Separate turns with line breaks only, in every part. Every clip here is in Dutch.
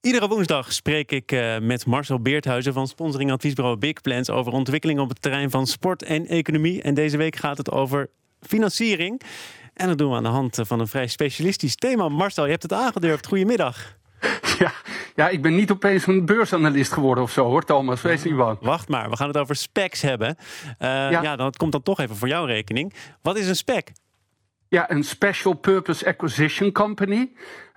Iedere woensdag spreek ik uh, met Marcel Beerthuizen van sponsoring adviesbureau Big Plans over ontwikkelingen op het terrein van sport en economie. En deze week gaat het over financiering. En dat doen we aan de hand van een vrij specialistisch thema. Marcel, je hebt het aangedurfd. Goedemiddag.
Ja, ja, ik ben niet opeens een beursanalist geworden of zo hoor, Thomas. Wees niet bang.
Wacht maar, we gaan het over specs hebben. Uh, ja. ja, dat komt dan toch even voor jouw rekening. Wat is een spec?
Ja, een Special Purpose Acquisition Company.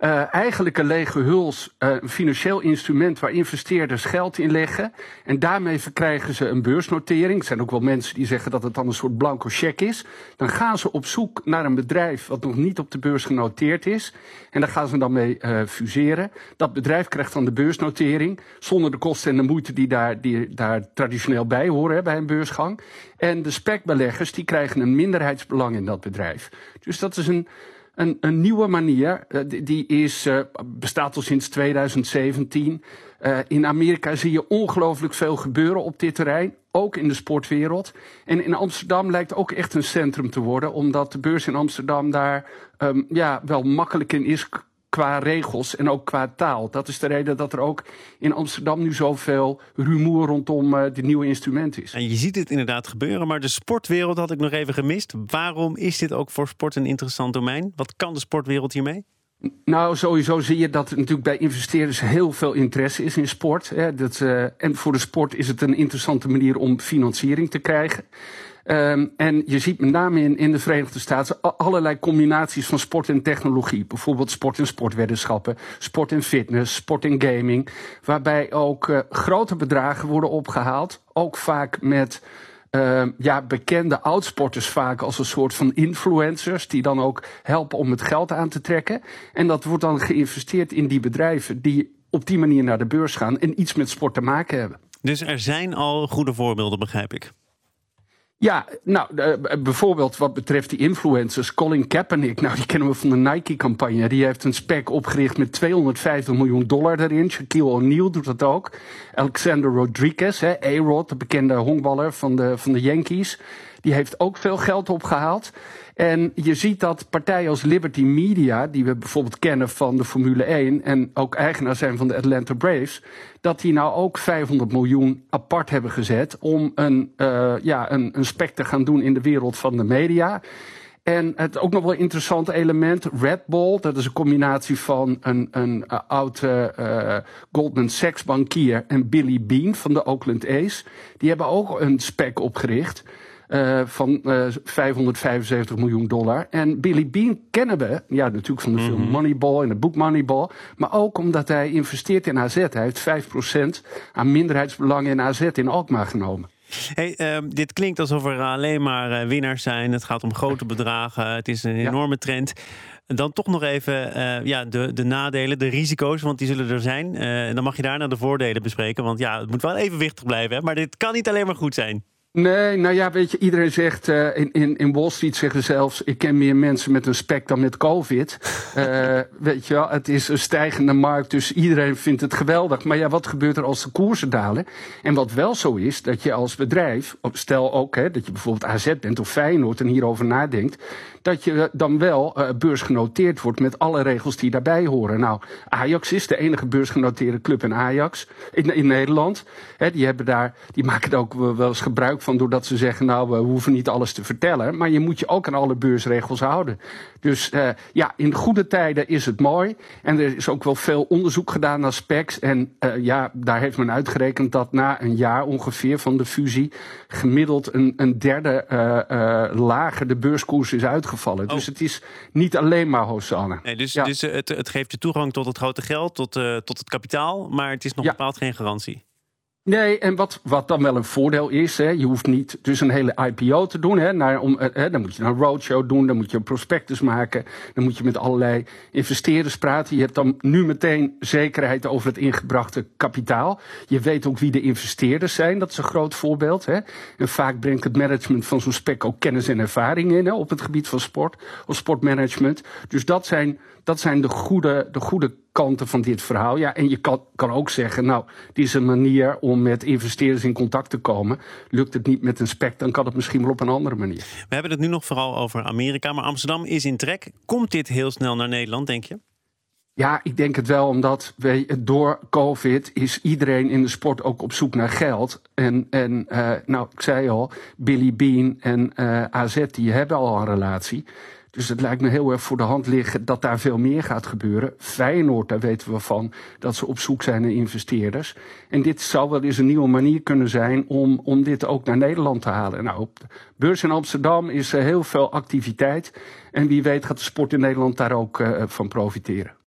Uh, eigenlijk een lege huls, uh, een financieel instrument waar investeerders geld in leggen. En daarmee verkrijgen ze een beursnotering. Er zijn ook wel mensen die zeggen dat het dan een soort blanco cheque is. Dan gaan ze op zoek naar een bedrijf wat nog niet op de beurs genoteerd is. En daar gaan ze dan mee uh, fuseren. Dat bedrijf krijgt dan de beursnotering. Zonder de kosten en de moeite die daar, die daar traditioneel bij horen hè, bij een beursgang. En de specbeleggers die krijgen een minderheidsbelang in dat bedrijf. Dus dat is een een, een nieuwe manier. Uh, die is, uh, bestaat al sinds 2017. Uh, in Amerika zie je ongelooflijk veel gebeuren op dit terrein. Ook in de sportwereld. En in Amsterdam lijkt ook echt een centrum te worden. Omdat de beurs in Amsterdam daar um, ja, wel makkelijk in is qua regels en ook qua taal. Dat is de reden dat er ook in Amsterdam nu zoveel rumoer rondom uh, dit nieuwe instrument is.
En je ziet het inderdaad gebeuren, maar de sportwereld had ik nog even gemist. Waarom is dit ook voor sport een interessant domein? Wat kan de sportwereld hiermee?
Nou, sowieso zie je dat er natuurlijk bij investeerders heel veel interesse is in sport. Hè. Dat, uh, en voor de sport is het een interessante manier om financiering te krijgen. Um, en je ziet met name in, in de Verenigde Staten allerlei combinaties van sport en technologie. Bijvoorbeeld sport en sportweddenschappen, sport en fitness, sport en gaming. Waarbij ook uh, grote bedragen worden opgehaald. Ook vaak met uh, ja, bekende oudsporters vaak als een soort van influencers. Die dan ook helpen om het geld aan te trekken. En dat wordt dan geïnvesteerd in die bedrijven die op die manier naar de beurs gaan en iets met sport te maken hebben.
Dus er zijn al goede voorbeelden, begrijp ik.
Ja, nou, uh, bijvoorbeeld wat betreft die influencers. Colin Kaepernick, nou, die kennen we van de Nike-campagne. Die heeft een spec opgericht met 250 miljoen dollar erin. Shaquille O'Neal doet dat ook. Alexander Rodriguez, A-Rod, de bekende honkballer van de, van de Yankees. Die heeft ook veel geld opgehaald. En je ziet dat partijen als Liberty Media, die we bijvoorbeeld kennen van de Formule 1 en ook eigenaar zijn van de Atlanta Braves, dat die nou ook 500 miljoen apart hebben gezet om een, uh, ja, een, een spec te gaan doen in de wereld van de media. En het ook nog wel interessant element, Red Bull, dat is een combinatie van een, een uh, oude uh, Goldman Sachs bankier en Billy Bean van de Oakland A's. Die hebben ook een spec opgericht. Uh, van uh, 575 miljoen dollar. En Billy Bean kennen we, ja, natuurlijk van de film mm -hmm. Moneyball en het boek Moneyball. Maar ook omdat hij investeert in AZ. Hij heeft 5% aan minderheidsbelangen in AZ in Alkmaar genomen.
Hey, uh, dit klinkt alsof er alleen maar uh, winnaars zijn. Het gaat om grote bedragen. Het is een enorme ja. trend. Dan toch nog even uh, ja, de, de nadelen, de risico's, want die zullen er zijn. Uh, en dan mag je daarna de voordelen bespreken. Want ja, het moet wel evenwichtig blijven. Hè? Maar dit kan niet alleen maar goed zijn.
Nee, nou ja, weet je, iedereen zegt, uh, in, in, in Wall Street zeggen zelfs, ik ken meer mensen met een spek dan met COVID. Uh, weet je wel, het is een stijgende markt, dus iedereen vindt het geweldig. Maar ja, wat gebeurt er als de koersen dalen? En wat wel zo is, dat je als bedrijf, stel ook hè, dat je bijvoorbeeld AZ bent of Feyenoord en hierover nadenkt, dat je dan wel uh, beursgenoteerd wordt met alle regels die daarbij horen. Nou, Ajax is de enige beursgenoteerde club in Ajax, in, in Nederland. Hè, die, hebben daar, die maken er ook wel eens gebruik van doordat ze zeggen, nou, we hoeven niet alles te vertellen. Maar je moet je ook aan alle beursregels houden. Dus uh, ja, in goede tijden is het mooi. En er is ook wel veel onderzoek gedaan naar specs. En uh, ja, daar heeft men uitgerekend dat na een jaar ongeveer van de fusie gemiddeld een, een derde uh, lager de beurskoers is uitgevallen. Oh. Dus het is niet alleen maar Hosanna.
Nee, dus ja. dus het, het geeft je toegang tot het grote geld, tot, tot het kapitaal. Maar het is nog ja. bepaald geen garantie.
Nee, en wat, wat dan wel een voordeel is, hè, je hoeft niet dus een hele IPO te doen. Hè, naar, om, hè, dan moet je een roadshow doen, dan moet je een prospectus maken, dan moet je met allerlei investeerders praten. Je hebt dan nu meteen zekerheid over het ingebrachte kapitaal. Je weet ook wie de investeerders zijn, dat is een groot voorbeeld. Hè. En vaak brengt het management van zo'n spec ook kennis en ervaring in hè, op het gebied van sport of sportmanagement. Dus dat zijn, dat zijn de goede, de goede kanten van dit verhaal. Ja, en je kan, kan ook zeggen, nou, dit is een manier om met investeerders in contact te komen. Lukt het niet met een spec, dan kan het misschien wel op een andere manier.
We hebben het nu nog vooral over Amerika, maar Amsterdam is in trek. Komt dit heel snel naar Nederland, denk je?
Ja, ik denk het wel, omdat we, door COVID is iedereen in de sport ook op zoek naar geld. En, en uh, nou, ik zei al, Billy Bean en uh, AZ die hebben al een relatie. Dus het lijkt me heel erg voor de hand liggen dat daar veel meer gaat gebeuren. Feyenoord, daar weten we van dat ze op zoek zijn naar investeerders. En dit zou wel eens een nieuwe manier kunnen zijn om, om dit ook naar Nederland te halen. Nou, op de beurs in Amsterdam is er heel veel activiteit. En wie weet gaat de sport in Nederland daar ook uh, van profiteren.